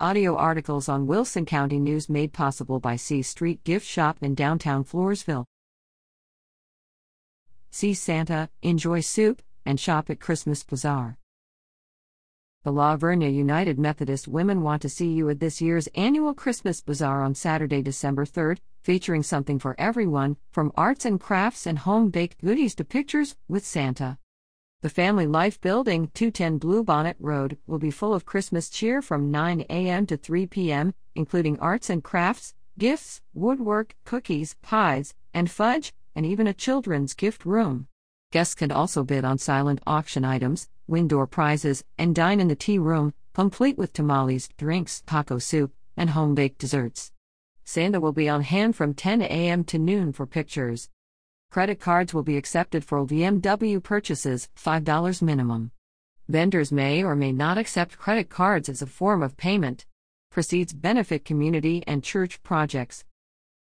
Audio articles on Wilson County News made possible by C Street Gift Shop in downtown Floresville. See Santa, enjoy soup, and shop at Christmas Bazaar. The La Vernia United Methodist Women want to see you at this year's annual Christmas Bazaar on Saturday, December 3rd, featuring something for everyone, from arts and crafts and home baked goodies to pictures with Santa. The Family Life Building, 210 Bluebonnet Road, will be full of Christmas cheer from 9 a.m. to 3 p.m., including arts and crafts, gifts, woodwork, cookies, pies, and fudge, and even a children's gift room. Guests can also bid on silent auction items, win door prizes, and dine in the tea room, complete with tamales, drinks, taco soup, and home baked desserts. Santa will be on hand from 10 a.m. to noon for pictures. Credit cards will be accepted for UMW purchases, $5 minimum. Vendors may or may not accept credit cards as a form of payment. Proceeds benefit community and church projects.